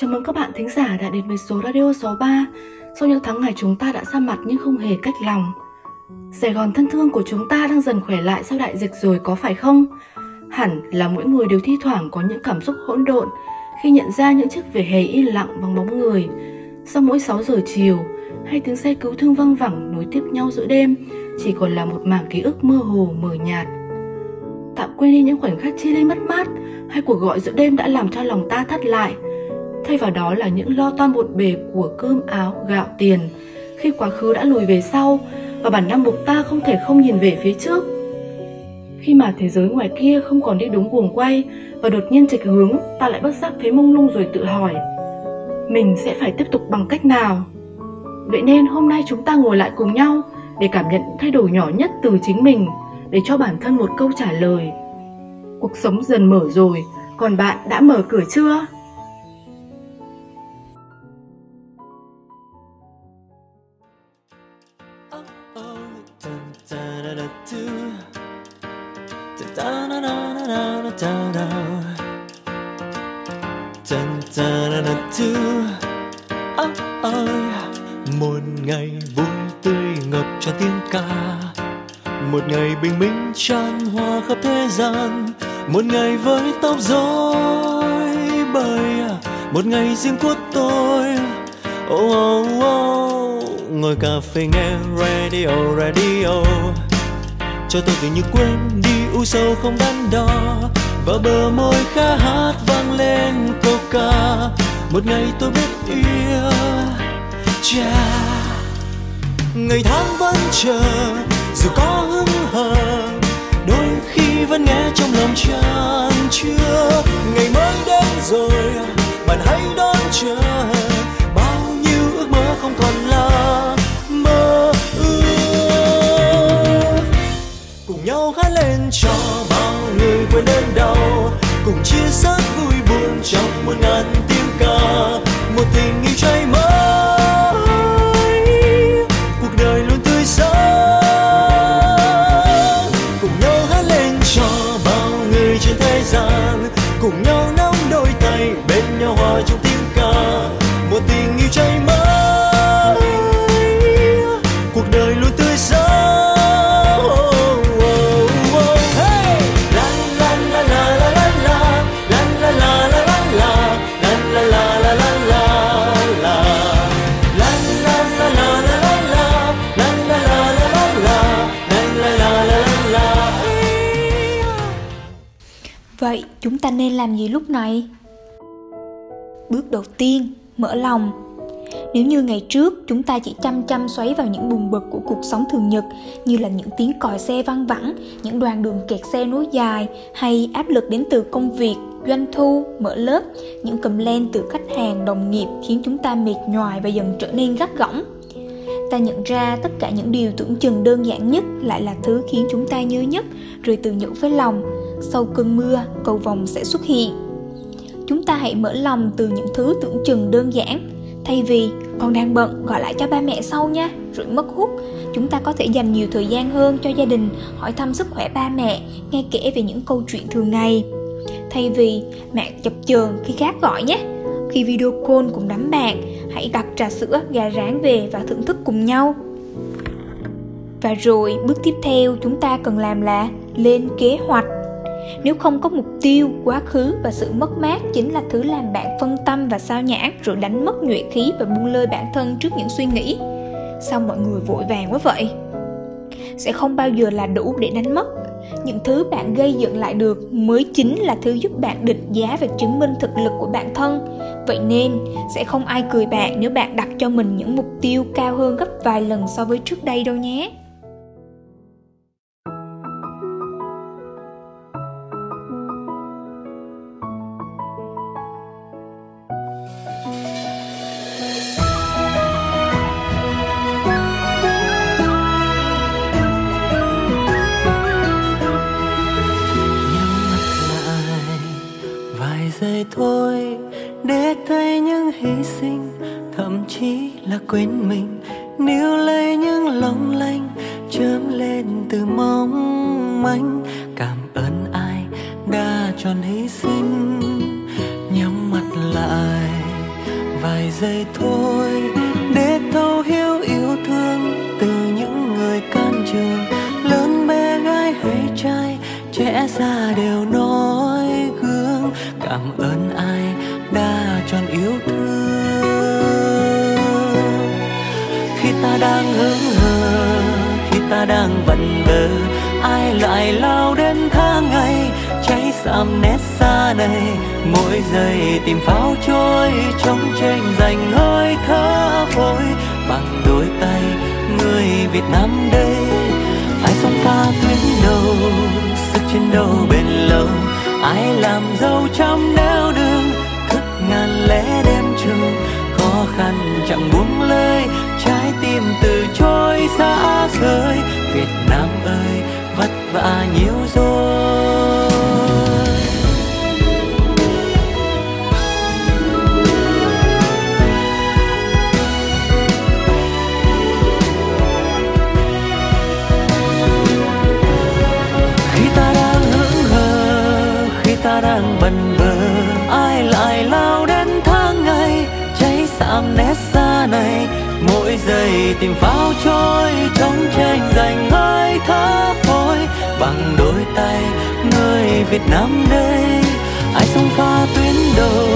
Chào mừng các bạn thính giả đã đến với số Radio 63 Sau những tháng ngày chúng ta đã xa mặt nhưng không hề cách lòng Sài Gòn thân thương của chúng ta đang dần khỏe lại sau đại dịch rồi có phải không? Hẳn là mỗi người đều thi thoảng có những cảm xúc hỗn độn khi nhận ra những chiếc vỉa hè yên lặng bằng bóng người. Sau mỗi 6 giờ chiều, hay tiếng xe cứu thương văng vẳng nối tiếp nhau giữa đêm chỉ còn là một mảng ký ức mơ hồ mờ nhạt. Tạm quên đi những khoảnh khắc chia ly mất mát hay cuộc gọi giữa đêm đã làm cho lòng ta thắt lại. Thay vào đó là những lo toan bộn bề của cơm áo, gạo tiền khi quá khứ đã lùi về sau và bản năng buộc ta không thể không nhìn về phía trước. Khi mà thế giới ngoài kia không còn đi đúng guồng quay và đột nhiên trịch hướng, ta lại bất giác thấy mông lung rồi tự hỏi mình sẽ phải tiếp tục bằng cách nào? Vậy nên hôm nay chúng ta ngồi lại cùng nhau để cảm nhận thay đổi nhỏ nhất từ chính mình để cho bản thân một câu trả lời. Cuộc sống dần mở rồi, còn bạn đã mở cửa chưa? Một ngày vui tươi ngập tràn tiếng ca. Một ngày bình minh tràn hoa khắp thế gian. Một ngày với tóc rối bời. Một ngày riêng của tôi. Oh, oh, oh. ngồi cà phê nghe radio radio. Cho tôi dường như quên đi u sầu không đắn đo. Và bờ môi khá hát vang lên câu ca một ngày tôi biết yêu cha. Ngày tháng vẫn chờ, dù có hững hờ, đôi khi vẫn nghe trong lòng tràn chưa ngày mới đến rồi, bạn hãy đón chờ. Bao nhiêu ước mơ không còn là mơ ước. Cùng nhau hát lên cho bao người quên đến đau. Cùng chia sẻ vui buồn trong một ngàn Vậy chúng ta nên làm gì lúc này? Bước đầu tiên, mở lòng. Nếu như ngày trước chúng ta chỉ chăm chăm xoáy vào những buồn bực của cuộc sống thường nhật như là những tiếng còi xe văng vẳng, những đoàn đường kẹt xe nối dài hay áp lực đến từ công việc, doanh thu, mở lớp, những cầm len từ khách hàng, đồng nghiệp khiến chúng ta mệt nhoài và dần trở nên gắt gỏng. Ta nhận ra tất cả những điều tưởng chừng đơn giản nhất lại là thứ khiến chúng ta nhớ nhất rồi từ nhủ với lòng sau cơn mưa, cầu vồng sẽ xuất hiện. Chúng ta hãy mở lòng từ những thứ tưởng chừng đơn giản. Thay vì, con đang bận, gọi lại cho ba mẹ sau nha, rồi mất hút, chúng ta có thể dành nhiều thời gian hơn cho gia đình, hỏi thăm sức khỏe ba mẹ, nghe kể về những câu chuyện thường ngày. Thay vì, mẹ chập chờn khi khác gọi nhé. Khi video call cùng đám bạn, hãy đặt trà sữa, gà rán về và thưởng thức cùng nhau. Và rồi, bước tiếp theo chúng ta cần làm là lên kế hoạch nếu không có mục tiêu, quá khứ và sự mất mát chính là thứ làm bạn phân tâm và sao nhãng, rồi đánh mất nhuệ khí và buông lơi bản thân trước những suy nghĩ. Sao mọi người vội vàng quá vậy? Sẽ không bao giờ là đủ để đánh mất. Những thứ bạn gây dựng lại được mới chính là thứ giúp bạn định giá và chứng minh thực lực của bản thân. Vậy nên, sẽ không ai cười bạn nếu bạn đặt cho mình những mục tiêu cao hơn gấp vài lần so với trước đây đâu nhé. Quên mình, níu lấy những long lanh chớm lên từ mong manh. Cảm ơn ai đã tròn hy sinh, nhắm mắt lại vài giây thôi. Để thấu hiểu yêu thương từ những người can trường, lớn bé gái hay trai, trẻ già đều nói gương. Cảm ơn ai đã tròn yêu thương. Đang hững hờ khi ta đang vần vờ. Ai lại lao đến tháng ngày cháy sạm nét xa này. Mỗi giây tìm pháo trôi trong tranh giành hơi thở vội bằng đôi tay người Việt Nam đây, ai sông pha tuyến đầu, sức chiến đấu bền lâu. Ai làm dâu trăm năm giây tìm pháo trôi trong tranh giành hơi thở phôi. Bằng đôi tay người Việt Nam đây, ai sông pha tuyến đầu,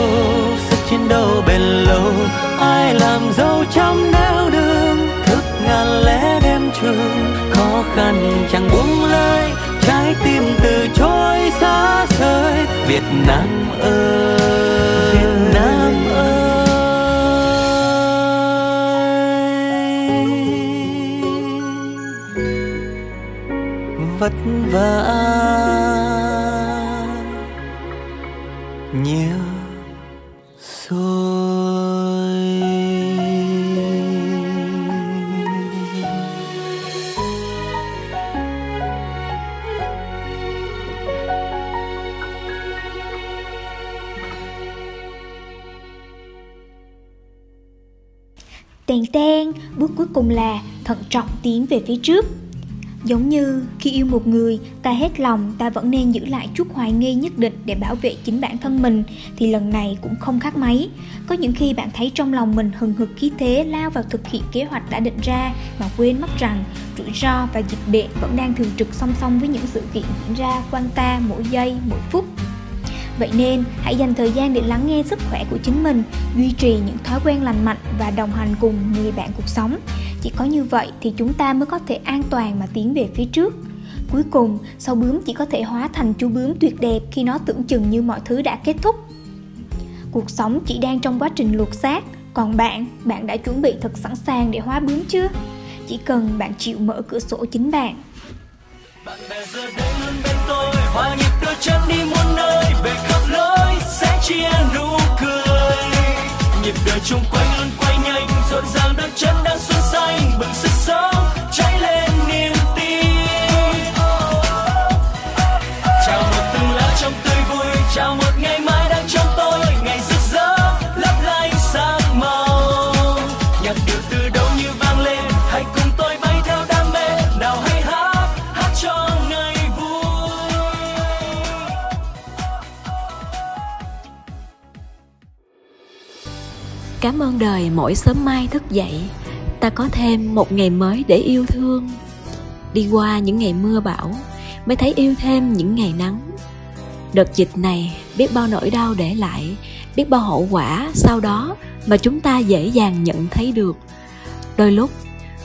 sức chiến đấu bền lâu. Ai làm dâu trong nẻo đường, thức ngàn lẽ đêm trường. Khó khăn chẳng buông lời trái tim từ chối xa rời Việt Nam ơi. Vất vả nhiều rồi Tèn tèn, bước cuối cùng là thận trọng tiến về phía trước. Giống như khi yêu một người, ta hết lòng, ta vẫn nên giữ lại chút hoài nghi nhất định để bảo vệ chính bản thân mình, thì lần này cũng không khác mấy. Có những khi bạn thấy trong lòng mình hừng hực khí thế lao vào thực hiện kế hoạch đã định ra mà quên mất rằng rủi ro và dịch bệnh vẫn đang thường trực song song với những sự kiện diễn ra quanh ta mỗi giây, mỗi phút. Vậy nên, hãy dành thời gian để lắng nghe sức khỏe của chính mình, duy trì những thói quen lành mạnh và đồng hành cùng người bạn cuộc sống. Chỉ có như vậy thì chúng ta mới có thể an toàn mà tiến về phía trước. Cuối cùng, sâu bướm chỉ có thể hóa thành chú bướm tuyệt đẹp khi nó tưởng chừng như mọi thứ đã kết thúc. Cuộc sống chỉ đang trong quá trình luộc xác, còn bạn, bạn đã chuẩn bị thật sẵn sàng để hóa bướm chưa? Chỉ cần bạn chịu mở cửa sổ chính bạn. bạn bè giờ đây luôn bên tôi hòa nhịp đôi chân đi muôn nơi về khắp lối sẽ chia nụ cười nhịp đời chung quanh luôn quay nhanh rộn ràng đôi chân đang xuân xanh sức sống, cháy lên niềm tin. Chào một tương lai trong tươi vui, chào một ngày mai đang trong tôi. Ngày rực rỡ, lấp lánh sáng màu. Nhạc điệu từ đâu như vang lên, hãy cùng tôi bay theo đam mê. Nào hãy hát hát cho ngày vui. Cảm ơn đời mỗi sớm mai thức dậy. Ta có thêm một ngày mới để yêu thương. Đi qua những ngày mưa bão, Mới thấy yêu thêm những ngày nắng. Đợt dịch này, biết bao nỗi đau để lại, Biết bao hậu quả sau đó Mà chúng ta dễ dàng nhận thấy được. Đôi lúc,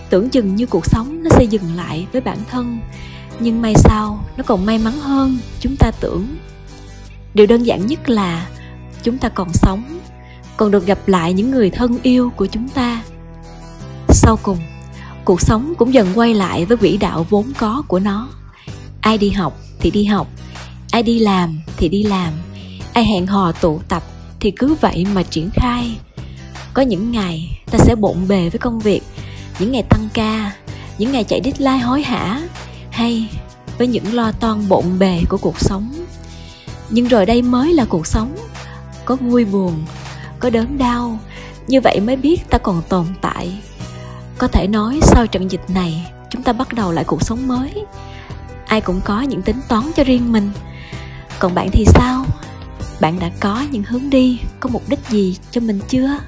tưởng chừng như cuộc sống nó sẽ dừng lại với bản thân, Nhưng may sao nó còn may mắn hơn chúng ta tưởng. Điều đơn giản nhất là chúng ta còn sống, còn được gặp lại những người thân yêu của chúng ta sau cùng. Cuộc sống cũng dần quay lại với quỹ đạo vốn có của nó. Ai đi học thì đi học, ai đi làm thì đi làm, ai hẹn hò tụ tập thì cứ vậy mà triển khai. Có những ngày ta sẽ bộn bề với công việc, những ngày tăng ca, những ngày chạy deadline hối hả, hay với những lo toan bộn bề của cuộc sống. Nhưng rồi đây mới là cuộc sống, có vui buồn, có đớn đau, như vậy mới biết ta còn tồn tại có thể nói sau trận dịch này, chúng ta bắt đầu lại cuộc sống mới. Ai cũng có những tính toán cho riêng mình. Còn bạn thì sao? Bạn đã có những hướng đi, có mục đích gì cho mình chưa?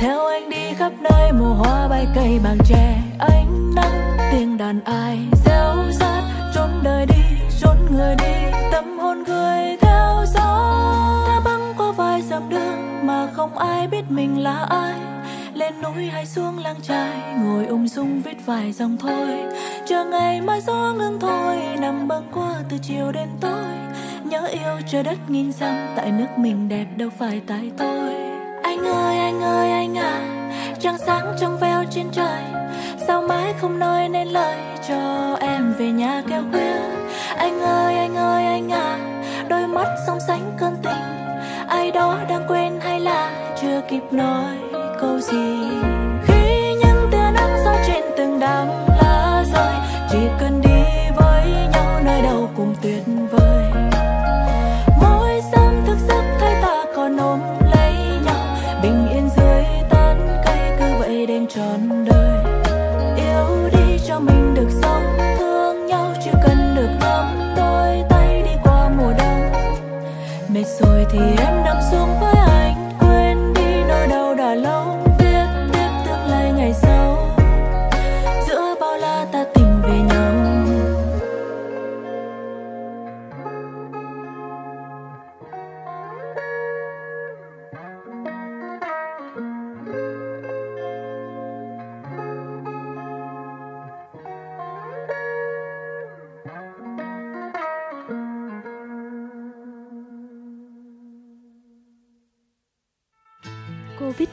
Theo anh đi khắp nơi, mùa hoa bay cây bằng tre ánh nắng, tiếng đàn ai reo rát. Trốn đời đi trốn người đi, tâm hồn người theo gió. Ta băng qua vài dặm đường mà không ai biết mình là ai. Lên núi hay xuống làng trai ngồi um ung dung viết vài dòng thôi. Chờ ngày mai gió ngưng thôi, nằm băng qua từ chiều đến tối. Nhớ yêu trời đất nghìn dặm, tại nước mình đẹp đâu phải tại tôi anh ơi anh ơi, anh à trăng sáng trong veo trên trời. Sao mãi không nói nên lời cho em về nhà kêu khuya? Anh ơi anh ơi, anh à đôi mắt song sánh cơn tình. Ai đó đang quên hay là chưa kịp nói câu gì? Khi những tia nắng gió trên từng đám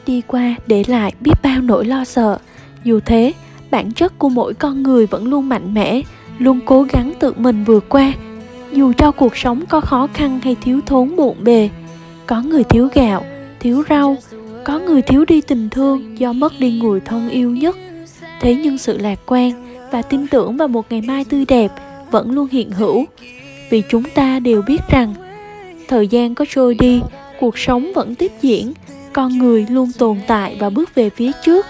đi qua để lại biết bao nỗi lo sợ. Dù thế, bản chất của mỗi con người vẫn luôn mạnh mẽ, luôn cố gắng tự mình vượt qua. Dù cho cuộc sống có khó khăn hay thiếu thốn bộn bề, có người thiếu gạo, thiếu rau, có người thiếu đi tình thương do mất đi người thân yêu nhất. Thế nhưng sự lạc quan và tin tưởng vào một ngày mai tươi đẹp vẫn luôn hiện hữu. Vì chúng ta đều biết rằng, thời gian có trôi đi, cuộc sống vẫn tiếp diễn, con người luôn tồn tại và bước về phía trước.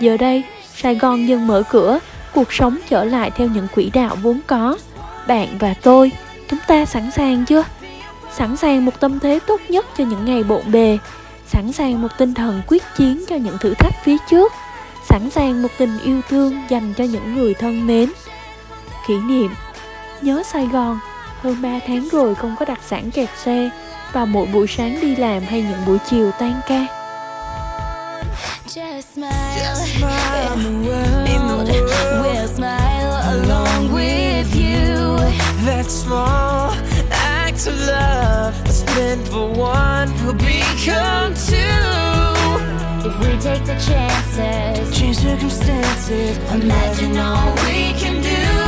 Giờ đây, Sài Gòn dần mở cửa, cuộc sống trở lại theo những quỹ đạo vốn có. Bạn và tôi, chúng ta sẵn sàng chưa? Sẵn sàng một tâm thế tốt nhất cho những ngày bộn bề, sẵn sàng một tinh thần quyết chiến cho những thử thách phía trước, sẵn sàng một tình yêu thương dành cho những người thân mến. Kỷ niệm Nhớ Sài Gòn, hơn 3 tháng rồi không có đặc sản kẹt xe, vào mỗi buổi sáng đi làm hay những buổi chiều tan ca. Just smile, Just smile in the world, in the world. We'll smile along with you. That small act of love that's meant for one will become two. If we take the chances, Change circumstances. imagine all we can do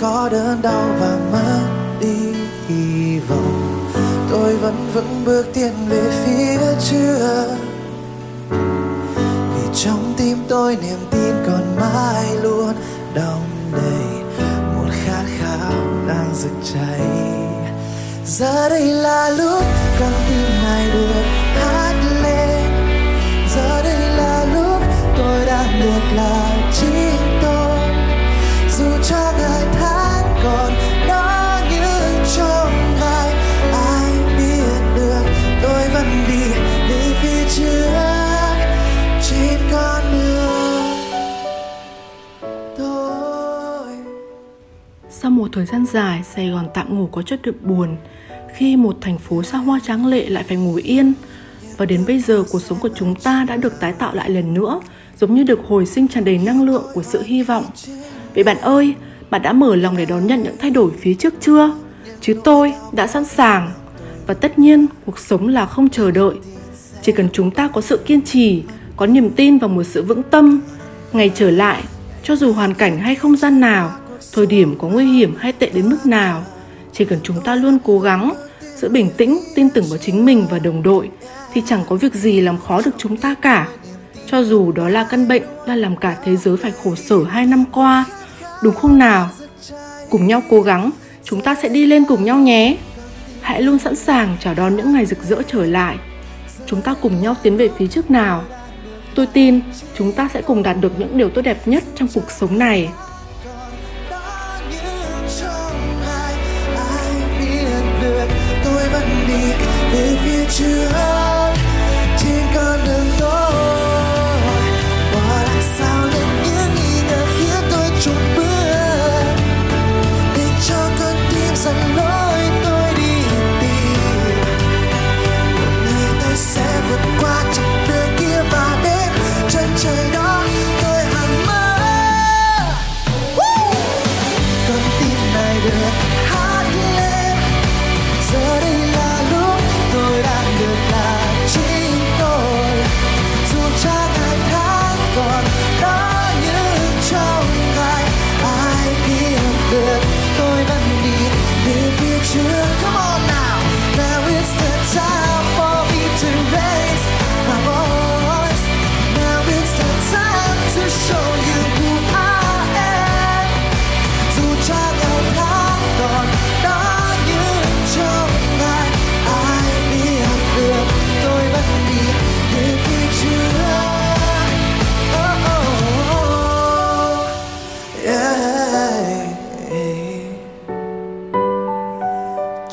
có đớn đau và mất đi hy vọng. Tôi vẫn vững bước tiến về phía trước. Vì trong tim tôi niềm tin còn mãi luôn đong đầy. Một khát khao đang rực cháy. Giờ đây là lúc thời gian dài, Sài Gòn tạm ngủ có chất được buồn khi một thành phố xa hoa tráng lệ lại phải ngủ yên. Và đến bây giờ cuộc sống của chúng ta đã được tái tạo lại lần nữa, giống như được hồi sinh tràn đầy năng lượng của sự hy vọng. Vậy bạn ơi, bạn đã mở lòng để đón nhận những thay đổi phía trước chưa? Chứ tôi đã sẵn sàng. Và tất nhiên, cuộc sống là không chờ đợi. Chỉ cần chúng ta có sự kiên trì, có niềm tin và một sự vững tâm, ngày trở lại, cho dù hoàn cảnh hay không gian nào, thời điểm có nguy hiểm hay tệ đến mức nào, chỉ cần chúng ta luôn cố gắng, giữ bình tĩnh, tin tưởng vào chính mình và đồng đội thì chẳng có việc gì làm khó được chúng ta cả. Cho dù đó là căn bệnh đã làm cả thế giới phải khổ sở hai năm qua, đúng không nào? Cùng nhau cố gắng, chúng ta sẽ đi lên cùng nhau nhé. Hãy luôn sẵn sàng chào đón những ngày rực rỡ trở lại. Chúng ta cùng nhau tiến về phía trước nào. Tôi tin chúng ta sẽ cùng đạt được những điều tốt đẹp nhất trong cuộc sống này. Về phía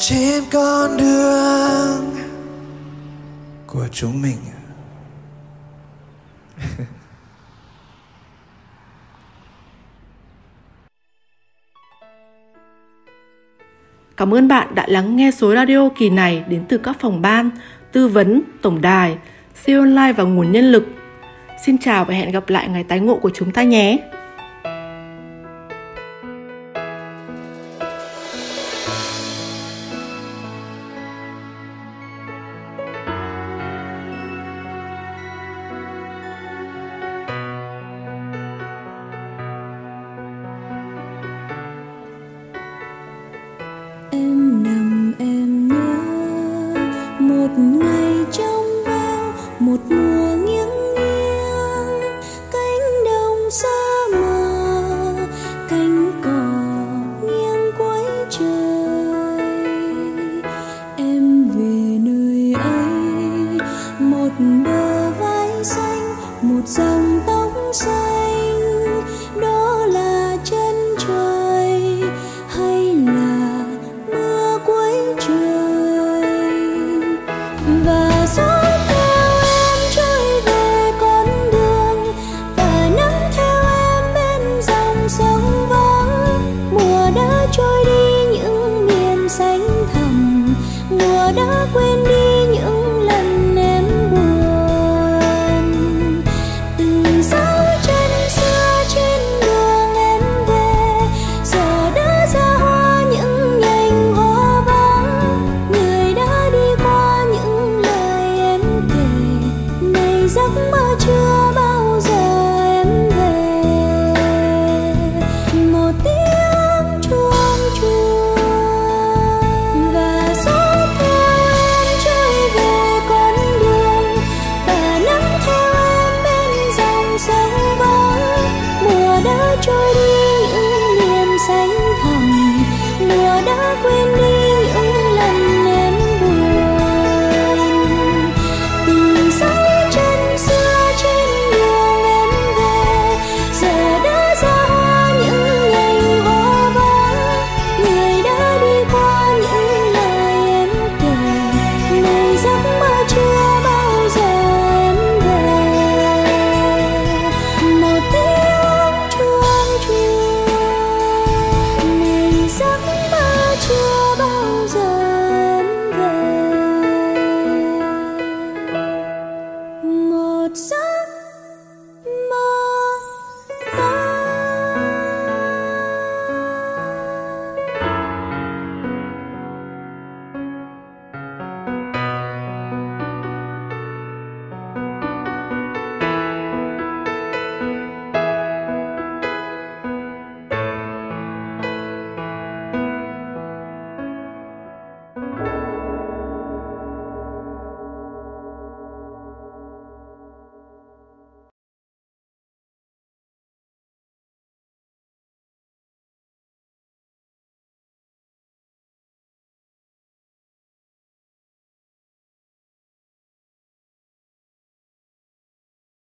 trên con đường của chúng mình Cảm ơn bạn đã lắng nghe số radio kỳ này đến từ các phòng ban, tư vấn, tổng đài, siêu online và nguồn nhân lực. Xin chào và hẹn gặp lại ngày tái ngộ của chúng ta nhé. joy